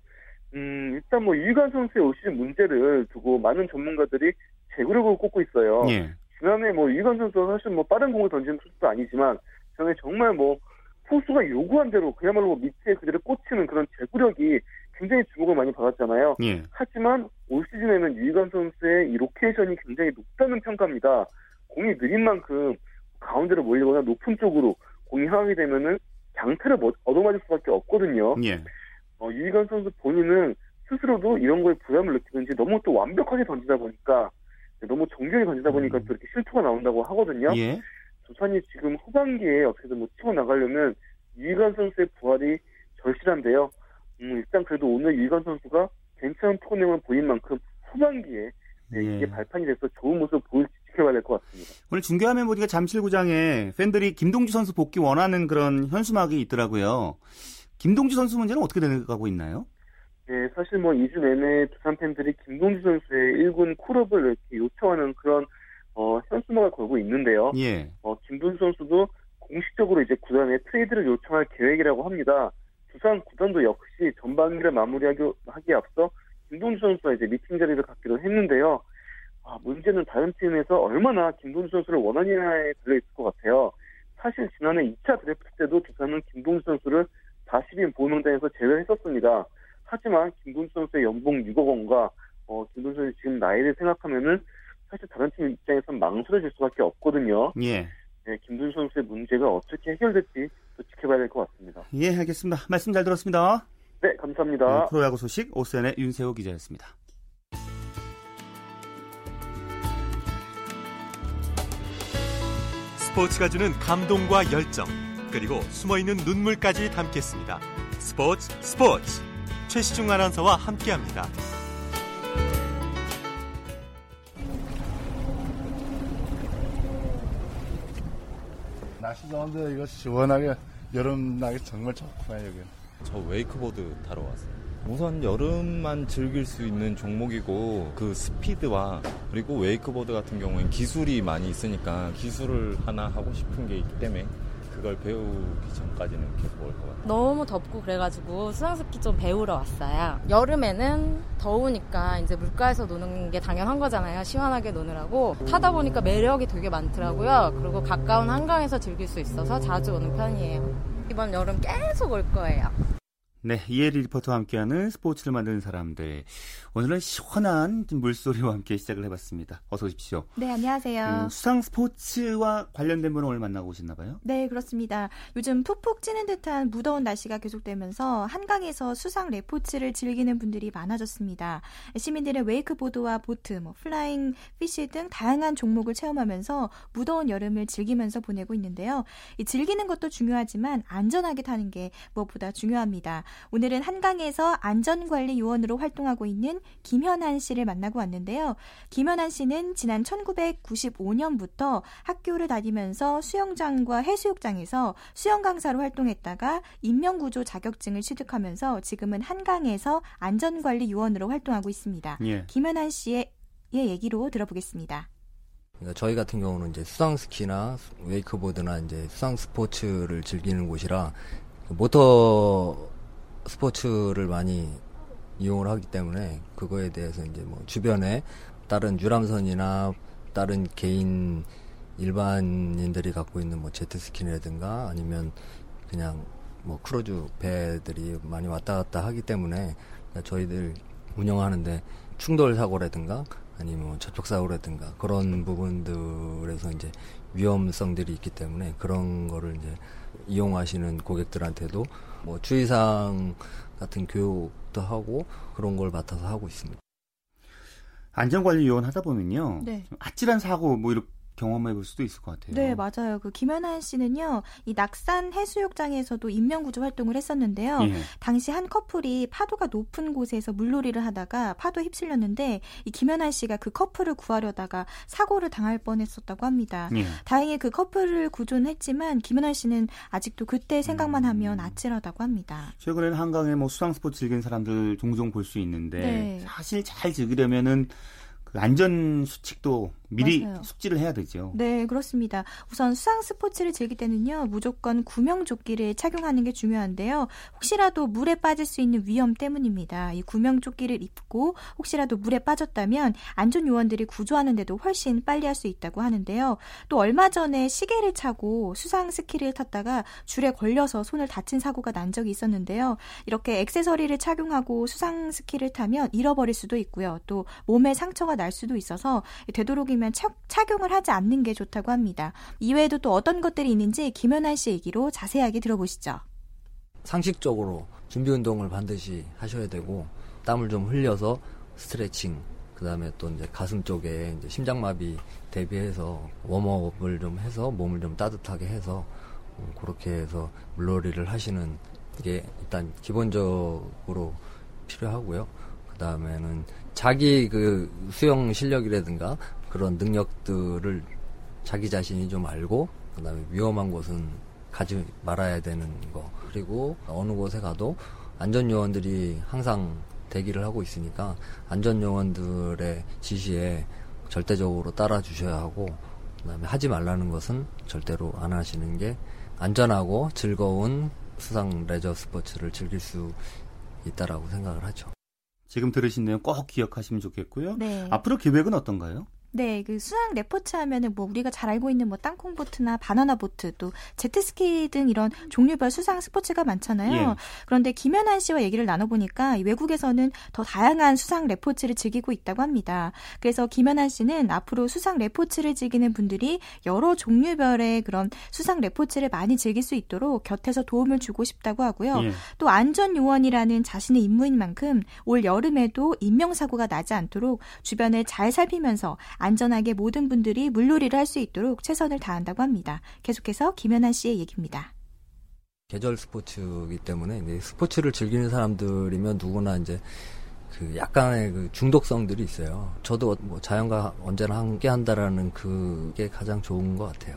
S6: 음, 일단 뭐 유희관 선수의 올 시즌 문제를 두고 많은 전문가들이 제구력을 꼽고 있어요.
S1: 예.
S6: 지난해 뭐 유희관 선수가 사실 뭐 빠른 공을 던지는 투수도 아니지만 저는 정말 뭐 포수가 요구한 대로 그야말로 뭐 밑에 그대로 꽂히는 그런 제구력이 굉장히 주목을 많이 받았잖아요.
S1: 예.
S6: 하지만 올 시즌에는 유희관 선수의 이 로케이션이 굉장히 높다는 평가입니다. 공이 느린 만큼 가운데로 몰리거나 높은 쪽으로 공이 향하게 되면은 장타를 뭐- 얻어맞을 수밖에 없거든요.
S1: 예.
S6: 어, 유희관 선수 본인은 스스로도 이런 거에 부담을 느끼는지 너무 또 완벽하게 던지다 보니까 너무 정교하게 던지다 보니까 또 이렇게 실투가 나온다고 하거든요.
S1: 예.
S6: 두산이 지금 후반기에 어떻게든 뭐 치고 나가려면 유희관 선수의 부활이 절실한데요. 음, 일단 그래도 오늘 유희관 선수가 괜찮은 토내용을 보인 만큼 후반기에 네,
S1: 예.
S6: 이게 발판이 돼서 좋은 모습을 보일지 지켜봐야 될 것 같습니다.
S1: 오늘 중계화면 보니까 잠실구장에 팬들이 김동주 선수 복귀 원하는 그런 현수막이 있더라고요. 김동주 선수 문제는 어떻게 되가고 있나요?
S6: 네, 사실 뭐 2주 내내 두산 팬들이 김동주 선수의 1군 콜업을 이렇게 요청하는 그런 어, 현수막을 걸고 있는데요.
S1: 예.
S6: 어, 김동주 선수도 공식적으로 이제 구단에 트레이드를 요청할 계획이라고 합니다. 두산 구단도 역시 전반기를 마무리하기 하기에 앞서 김동주 선수와 이제 미팅 자리를 갖기로 했는데요. 아, 문제는 다른 팀에서 얼마나 김동주 선수를 원하느냐에 달려 있을 것 같아요. 사실 지난해 2차 드래프트 때도 두산은 김동주 선수를 40인 보명단에서 제외했었습니다. 하지만 김동주 선수의 연봉 6억 원과 어, 김동주 선수 지금 나이를 생각하면은 사실 다른 팀 입장에선 망설여질 수밖에 없거든요.
S1: 예.
S6: 네, 김준수 선수의 문제가 어떻게 해결될지 또 지켜봐야 될 것 같습니다.
S1: 예, 알겠습니다. 말씀 잘 들었습니다.
S6: 네, 감사합니다.
S1: 네, 프로야구 소식 오센의 윤세호 기자였습니다.
S3: 스포츠가 주는 감동과 열정, 그리고 숨어있는 눈물까지 담겠습니다. 스포츠 스포츠 최시중 아나운서와 함께합니다.
S7: 날씨 좋은데 이거 시원하게 여름 나기 정말 좋구나 여기.
S8: 저 웨이크보드 타러 왔어요. 우선 여름만 즐길 수 있는 종목이고 그 스피드와 그리고 웨이크보드 같은 경우엔 기술이 많이 있으니까 기술을 하나 하고 싶은 게 있기 때문에 그걸 배우기 전까지는 계속 올것 같아요.
S9: 너무 덥고 그래가지고 수상스키 좀 배우러 왔어요. 여름에는 더우니까 이제 물가에서 노는 게 당연한 거잖아요. 시원하게 노느라고. 타다 보니까 매력이 되게 많더라고요. 그리고 가까운 한강에서 즐길 수 있어서 자주 오는 편이에요. 이번 여름 계속 올 거예요.
S1: 네, 이혜리 리포터와 함께하는 스포츠를 만드는 사람들. 오늘은 시원한 물소리와 함께 시작을 해봤습니다. 어서 오십시오.
S10: 네, 안녕하세요.
S1: 그 수상 스포츠와 관련된 분을 오늘 만나고 오셨나 봐요?
S10: 네, 그렇습니다. 요즘 푹푹 찌는 듯한 무더운 날씨가 계속되면서 한강에서 수상 레포츠를 즐기는 분들이 많아졌습니다. 시민들은 웨이크보드와 보트, 뭐 flying fish 등 다양한 종목을 체험하면서 무더운 여름을 즐기면서 보내고 있는데요. 이 즐기는 것도 중요하지만 안전하게 타는 게 무엇보다 중요합니다. 오늘은 한강에서 안전관리 요원으로 활동하고 있는 김현한 씨를 만나고 왔는데요. 김현한 씨는 지난 1995년부터 학교를 다니면서 수영장과 해수욕장에서 수영 강사로 활동했다가 인명구조 자격증을 취득하면서 지금은 한강에서 안전관리 요원으로 활동하고 있습니다.
S1: 예.
S10: 김현한 씨의 얘기로 들어보겠습니다.
S11: 그러니까 저희 같은 경우는 이제 수상 스키나 웨이크보드나 이제 수상 스포츠를 즐기는 곳이라 모터 스포츠를 많이 이용을 하기 때문에 그거에 대해서 이제 뭐 주변에 다른 유람선이나 다른 개인 일반인들이 갖고 있는 뭐 제트스키라든가 아니면 그냥 뭐 크루즈 배들이 많이 왔다 갔다 하기 때문에 저희들 운영하는데 충돌 사고라든가 아니면 뭐 접촉 사고라든가 그런 부분들에서 이제 위험성들이 있기 때문에 그런 거를 이제 이용하시는 고객들한테도 뭐 주의사항 같은 교육도 하고 그런 걸 맡아서 하고 있습니다.
S1: 안전관리 요원 하다 보면요.
S10: 네.
S1: 아찔한 사고 뭐 이렇게 경험해 볼 수도 있을 것 같아요.
S10: 네, 맞아요. 그 김연한 씨는요, 이 낙산 해수욕장에서도 인명구조 활동을 했었는데요.
S1: 예.
S10: 당시 한 커플이 파도가 높은 곳에서 물놀이를 하다가 파도에 휩쓸렸는데 이 김연한 씨가 그 커플을 구하려다가 사고를 당할 뻔했었다고 합니다.
S1: 예.
S10: 다행히 그 커플을 구조는 했지만 김연한 씨는 아직도 그때 생각만 하면
S1: 음.
S10: 아찔하다고 합니다.
S1: 최근에는 한강에 뭐 수상 스포츠 즐기는 사람들 종종 볼 수 있는데
S10: 네.
S1: 사실 잘 즐기려면은 그 안전 수칙도 미리
S10: 맞아요.
S1: 숙지를 해야 되죠.
S10: 네, 그렇습니다. 우선 수상 스포츠를 즐길 때는요, 무조건 구명조끼를 착용하는 게 중요한데요. 혹시라도 물에 빠질 수 있는 위험 때문입니다. 이 구명조끼를 입고 혹시라도 물에 빠졌다면 안전 요원들이 구조하는데도 훨씬 빨리 할 수 있다고 하는데요. 또 얼마 전에 시계를 차고 수상 스키를 탔다가 줄에 걸려서 손을 다친 사고가 난 적이 있었는데요. 이렇게 액세서리를 착용하고 수상 스키를 타면 잃어버릴 수도 있고요. 또 몸에 상처가 날 수도 있어서 되도록이면 착- 착용을 하지 않는 게 좋다고 합니다. 이외에도 또 어떤 것들이 있는지 김연아 씨 얘기로 자세하게 들어보시죠.
S11: 상식적으로 준비 운동을 반드시 하셔야 되고 땀을 좀 흘려서 스트레칭 그다음에 또 이제 가슴 쪽에 이제 심장마비 대비해서 웜업을 좀 해서 몸을 좀 따뜻하게 해서 음, 그렇게 해서 물놀이를 하시는 게 일단 기본적으로 필요하고요. 그다음에는 자기 그 수영 실력이라든가 그런 능력들을 자기 자신이 좀 알고 그다음에 위험한 곳은 가지 말아야 되는 거 그리고 어느 곳에 가도 안전 요원들이 항상 대기를 하고 있으니까 안전 요원들의 지시에 절대적으로 따라 주셔야 하고 그다음에 하지 말라는 것은 절대로 안 하시는 게 안전하고 즐거운 수상 레저 스포츠를 즐길 수 있다라고 생각을 하죠.
S1: 지금 들으신 내용 꼭 기억하시면 좋겠고요.
S10: 네.
S1: 앞으로 계획은 어떤가요?
S10: 네, 그 수상 레포츠 하면은 뭐 우리가 잘 알고 있는 뭐 땅콩 보트나 바나나 보트 또 제트스키 등 이런 종류별 수상 스포츠가 많잖아요.
S1: 예.
S10: 그런데 김연한 씨와 얘기를 나눠보니까 이 외국에서는 더 다양한 수상 레포츠를 즐기고 있다고 합니다. 그래서 김연한 씨는 앞으로 수상 레포츠를 즐기는 분들이 여러 종류별의 그런 수상 레포츠를 많이 즐길 수 있도록 곁에서 도움을 주고 싶다고 하고요.
S1: 예.
S10: 또 안전 요원이라는 자신의 임무인 만큼 올 여름에도 인명사고가 나지 않도록 주변을 잘 살피면서 안전하게 모든 분들이 물놀이를 할 수 있도록 최선을 다한다고 합니다. 계속해서 김연아 씨의 얘기입니다.
S11: 계절 스포츠이기 때문에 스포츠를 즐기는 사람들이면 누구나 이제 그 약간의 그 중독성들이 있어요. 저도 뭐 자연과 언제나 함께 한다라는 그게 가장 좋은 것 같아요.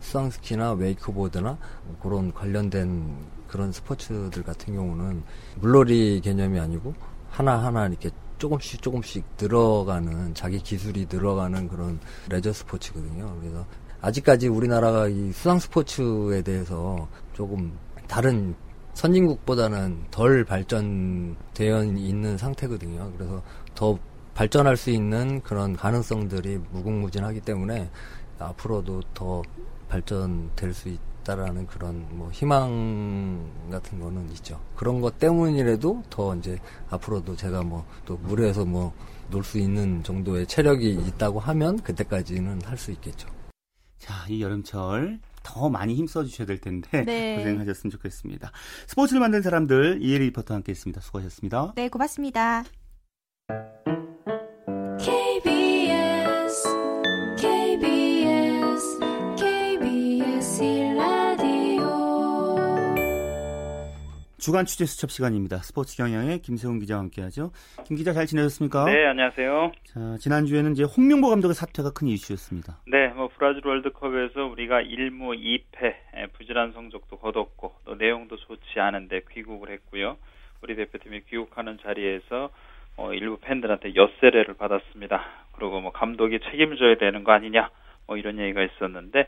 S11: 수상스키나 웨이크보드나 뭐 그런 관련된 그런 스포츠들 같은 경우는 물놀이 개념이 아니고 하나하나 이렇게 조금씩 조금씩 늘어가는 자기 기술이 늘어가는 그런 레저 스포츠거든요. 그래서 아직까지 우리나라가 이 수상 스포츠에 대해서 조금 다른 선진국보다는 덜 발전되어 있는 상태거든요. 그래서 더 발전할 수 있는 그런 가능성들이 무궁무진하기 때문에 앞으로도 더 발전될 수 있 다라는 그런 뭐 희망 같은 거는 있죠. 그런 것 때문이라도 더 이제 앞으로도 제가 뭐또 물에서 뭐 놀 수 있는 정도의 체력이 있다고 하면 그때까지는 할 수 있겠죠.
S1: 자, 이 여름철 더 많이 힘써 주셔야 될 텐데
S10: 네.
S1: 고생하셨으면 좋겠습니다. 스포츠를 만든 사람들 이혜리 리포터와 함께했습니다. 수고하셨습니다.
S10: 네, 고맙습니다.
S1: 주간 취재 수첩 시간입니다. 스포츠 경향의 김세훈 기자와 함께하죠. 김 기자 잘 지내셨습니까?
S12: 네, 안녕하세요.
S1: 자, 지난주에는 이제 홍명보 감독의 사퇴가 큰 이슈였습니다.
S12: 네, 뭐 브라질 월드컵에서 우리가 1무 2패 부진한 성적도 거뒀고 또 내용도 좋지 않은데 귀국을 했고요. 우리 대표팀이 귀국하는 자리에서 어, 일부 팬들한테 엿세례를 받았습니다. 그리고 뭐 감독이 책임져야 되는 거 아니냐 뭐 이런 얘기가 있었는데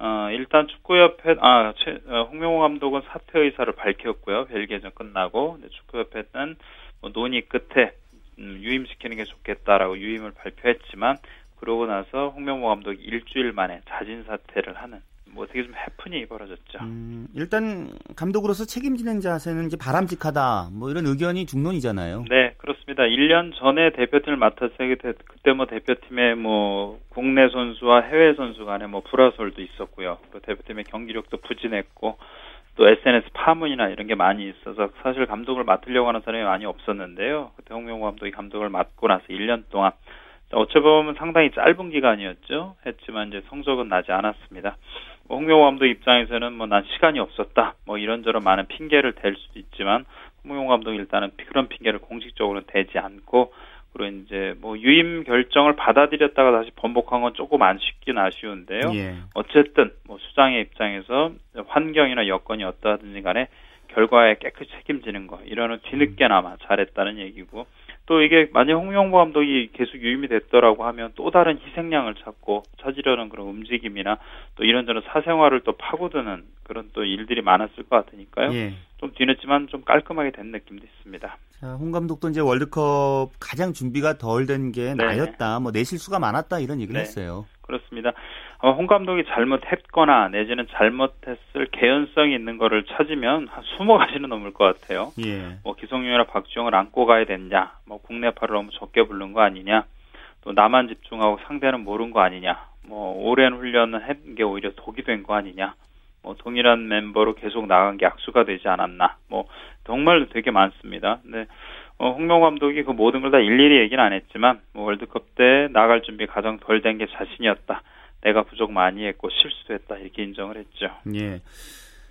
S12: 어, 일단 축구협회 아 최, 어, 홍명호 감독은 사퇴 의사를 밝혔고요. 벨기에전 끝나고 근데 축구협회는 뭐 논의 끝에 음, 유임시키는 게 좋겠다라고 유임을 발표했지만 그러고 나서 홍명보 감독이 일주일 만에 자진 사퇴를 하는 뭐 어떻게 좀 해프닝이 벌어졌죠.
S1: 음, 일단 감독으로서 책임지는 자세는 이제 바람직하다. 뭐 이런 의견이 중론이잖아요.
S12: 네, 그렇습니다. 1년 전에 대표팀을 맡았을 때 그때 뭐 대표팀의 뭐 국내 선수와 해외 선수 간에 뭐 불화설도 있었고요. 또 대표팀의 경기력도 부진했고 또 SNS 파문이나 이런 게 많이 있어서 사실 감독을 맡으려고 하는 사람이 많이 없었는데요. 그때 홍명호 감독이 감독을 맡고 나서 1년 동안 어찌 보면 상당히 짧은 기간이었죠. 했지만 이제 성적은 나지 않았습니다. 뭐 홍명호 감독 입장에서는 뭐 난 시간이 없었다. 뭐 이런저런 많은 핑계를 댈 수도 있지만 홍명호 감독이 일단은 그런 핑계를 공식적으로 대지 않고 그리고 이제 뭐 유임 결정을 받아들였다가 다시 번복한 건 조금 아쉽긴 아쉬운데요.
S1: 예.
S12: 어쨌든 뭐 수장의 입장에서 환경이나 여건이 어떠하든지 간에 결과에 깨끗이 책임지는 거 이러는 뒤늦게나마 잘했다는 얘기고 또 이게 만약 홍명보 감독이 계속 유임이 됐더라고 하면 또 다른 희생양을 찾고 찾으려는 그런 움직임이나 또 이런저런 사생활을 또 파고드는 그런 또 일들이 많았을 것 같으니까요.
S1: 예.
S12: 좀 뒤늦지만 좀 깔끔하게 된 느낌도 있습니다.
S1: 자, 홍 감독도 이제 월드컵 가장 준비가 덜 된게
S12: 네.
S1: 나였다. 뭐 내 실수가 많았다 이런 얘기를
S12: 네.
S1: 했어요.
S12: 그렇습니다. 아마 홍 감독이 잘못했거나 내지는 잘못했을 개연성이 있는 거를 찾으면 한 20가지는 넘을 것 같아요.
S1: 예.
S12: 뭐 기성용이나 박주영을 안고 가야 됐냐, 뭐 국내파를 너무 적게 부른 거 아니냐, 또 나만 집중하고 상대는 모른 거 아니냐, 뭐 오랜 훈련을 한 게 오히려 독이 된 거 아니냐, 뭐 동일한 멤버로 계속 나간 게 악수가 되지 않았나, 뭐 정말 되게 많습니다. 근데 어, 홍명 감독이 그 모든 걸 다 일일이 얘기는 안 했지만 뭐 월드컵 때 나갈 준비 가장 덜 된 게 자신이었다. 내가 부족 많이 했고 실수했다 이렇게 인정을 했죠.
S1: 예.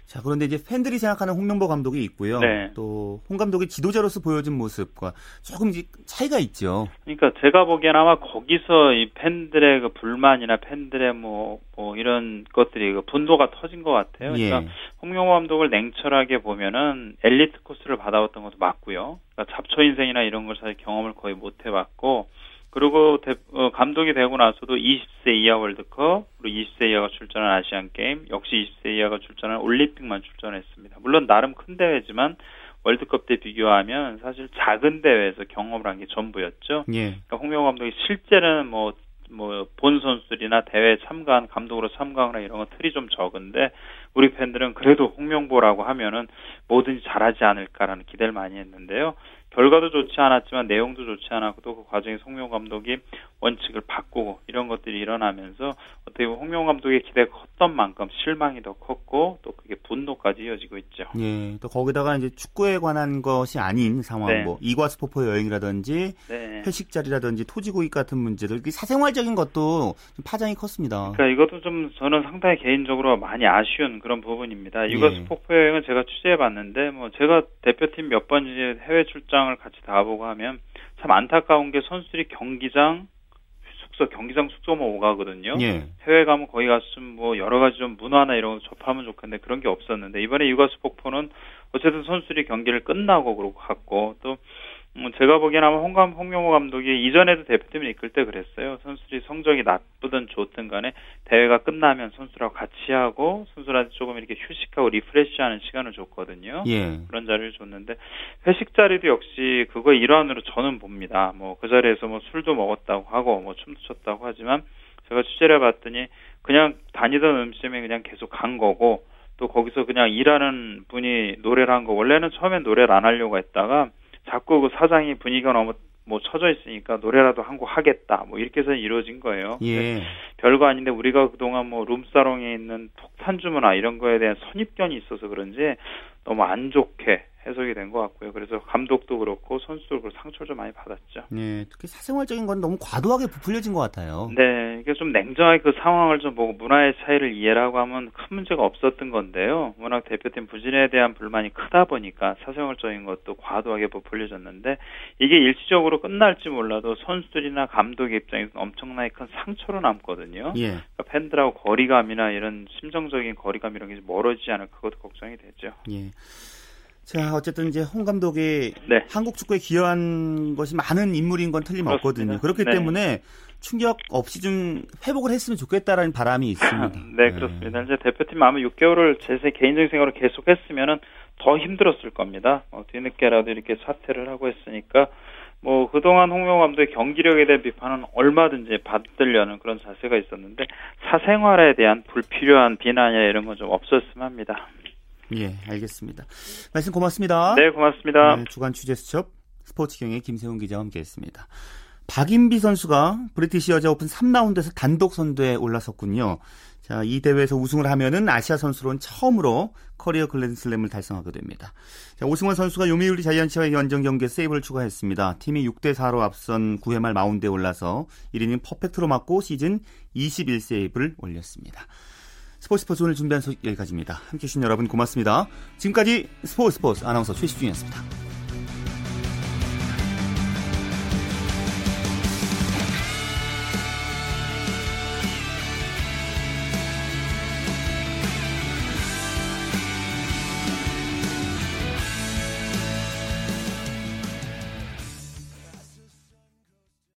S1: 자, 그런데 이제 팬들이 생각하는 홍명보 감독이 있고요.
S12: 네.
S1: 또홍 감독이 지도자로서 보여준 모습과 조금 차이가 있죠.
S12: 그러니까 제가 보기엔 아마 거기서 이 팬들의 그 불만이나 팬들의 뭐, 뭐 이런 것들이 그 분도가 터진 것 같아요. 그러니까
S1: 예.
S12: 홍명호 감독을 냉철하게 보면은 엘리트 코스를 받아왔던 것도 맞고요. 그러니까 잡초 인생이나 이런 걸 사실 경험을 거의 못 해봤고 그리고 대- 어, 감독이 되고 나서도 20세 이하 월드컵 그리고 20세 이하가 출전한 아시안 게임 역시 20세 이하가 출전한 올림픽만 출전했습니다. 물론 나름 큰 대회지만 월드컵 때 비교하면 사실 작은 대회에서 경험을 한 게 전부였죠.
S1: 예.
S12: 그러니까 홍명호 감독이 실제는 뭐, 뭐, 본 선수들이나 대회에 참가한 감독으로 참가하거나 이런 건 틀이 좀 적은데, 우리 팬들은 그래도 홍명보라고 하면은 뭐든지 잘하지 않을까라는 기대를 많이 했는데요. 결과도 좋지 않았지만 내용도 좋지 않았고 또 그 과정에 송명 감독이 원칙을 바꾸고 이런 것들이 일어나면서 어떻게 보면 홍명 감독의 기대가 컸던 만큼 실망이 더 컸고 또 그게 분노까지 이어지고 있죠.
S1: 예, 또 거기다가 이제 축구에 관한 것이 아닌 상황,
S12: 네.
S1: 뭐 이과스포포 여행이라든지
S12: 네.
S1: 회식 자리라든지 토지 고익 같은 문제들, 이 사생활적인 것도 좀 파장이 컸습니다.
S12: 그러니까 이것도 좀 저는 상당히 개인적으로 많이 아쉬운 그런 부분입니다.
S1: 예.
S12: 이거 스포츠 여행은 제가 취재해 봤는데 뭐 제가 대표팀 몇 번 이제 해외 출장 을 같이 가보고 하면 참 안타까운 게 선수들이 경기장 숙소 경기장 숙소만 오가거든요.
S1: 예.
S12: 해외 가면 거기 좀뭐 여러 가지 좀 문화나 이런 거 접하면 좋겠는데 그런 게 없었는데 이번에 유가스 폭포는 어쨌든 선수들이 경기를 끝나고 그러고 갔고 또 음, 제가 보기엔 아마 홍감 홍명호 감독이 이전에도 대표팀을 이끌 때 그랬어요. 선수들이 성적이 나쁘든 좋든 간에 대회가 끝나면 선수랑 같이 하고 선수들한테 조금 이렇게 휴식하고 리프레시하는 시간을 줬거든요.
S1: 예.
S12: 그런 자리를 줬는데 회식 자리도 역시 그거 일환으로 저는 봅니다. 뭐 그 자리에서 뭐 술도 먹었다고 하고 뭐 춤도 췄다고 하지만 제가 취재를 해봤더니 그냥 다니던 음식점에 그냥 계속 간 거고 또 거기서 그냥 일하는 분이 노래를 한 거 원래는 처음엔 노래를 안 하려고 했다가 자꾸 그 사장이 분위기가 너무 뭐 처져 있으니까 노래라도 한 곡 하겠다 뭐 이렇게 해서 이루어진 거예요.
S1: 예.
S12: 별거 아닌데 우리가 그동안 뭐 룸사롱에 있는 폭탄 주문화 이런 거에 대한 선입견이 있어서 그런지 너무 안 좋게 해석이 된 것 같고요. 그래서 감독도 그렇고 선수도 그렇고 상처를 좀 많이 받았죠.
S1: 예, 특히 사생활적인 건 너무 과도하게 부풀려진 것 같아요.
S12: 네, 이게 좀 냉정하게 그 상황을 좀 보고 문화의 차이를 이해하고 하면 큰 문제가 없었던 건데요. 워낙 대표팀 부진에 대한 불만이 크다 보니까 사생활적인 것도 과도하게 부풀려졌는데 이게 일시적으로 끝날지 몰라도 선수들이나 감독 입장에서 엄청나게 큰 상처로 남거든요.
S1: 예.
S12: 그러니까 팬들하고 거리감이나 이런 심정적인 거리감 이런 게 멀어지지 않을 그것도 걱정이 되죠.
S1: 예. 자, 어쨌든 이제 홍 감독이
S12: 네.
S1: 한국 축구에 기여한 것이 많은 인물인 건 틀림없거든요.
S12: 그렇습니다.
S1: 그렇기
S12: 네.
S1: 때문에 충격 없이 좀 회복을 했으면 좋겠다라는 바람이 있습니다.
S12: 네, 그렇습니다. 이제 대표팀 아마 6개월을 제 세- 개인적인 생각으로 계속 했으면은 더 힘들었을 겁니다. 어, 뒤늦게라도 이렇게 사퇴를 하고 했으니까 뭐 그동안 홍명호 감독의 경기력에 대한 비판은 얼마든지 받으려는 그런 자세가 있었는데 사생활에 대한 불필요한 비난이나 이런 건 좀 없었으면 합니다.
S1: 예, 알겠습니다. 말씀 고맙습니다.
S12: 네, 고맙습니다.
S1: 네, 주간 취재 수첩 스포츠경향의 김세훈 기자와 함께했습니다. 박인비 선수가 브리티시 여자 오픈 3라운드에서 단독 선두에 올라섰군요. 자, 이 대회에서 우승을 하면은 아시아 선수로는 처음으로 커리어 그랜드슬램을 달성하게 됩니다. 자, 오승환 선수가 요미우리 자이언츠와의 원정 경기에 세이브를 추가했습니다. 팀이 6대 4로 앞선 9회 말 마운드에 올라서 1이닝 퍼펙트로 막고 시즌 21세이브를 올렸습니다. 스포츠 스포츠 오늘 준비한 소식 여기까지입니다. 함께 해 주신 여러분 고맙습니다. 지금까지 스포츠 스포츠 아나운서 최시중이었습니다.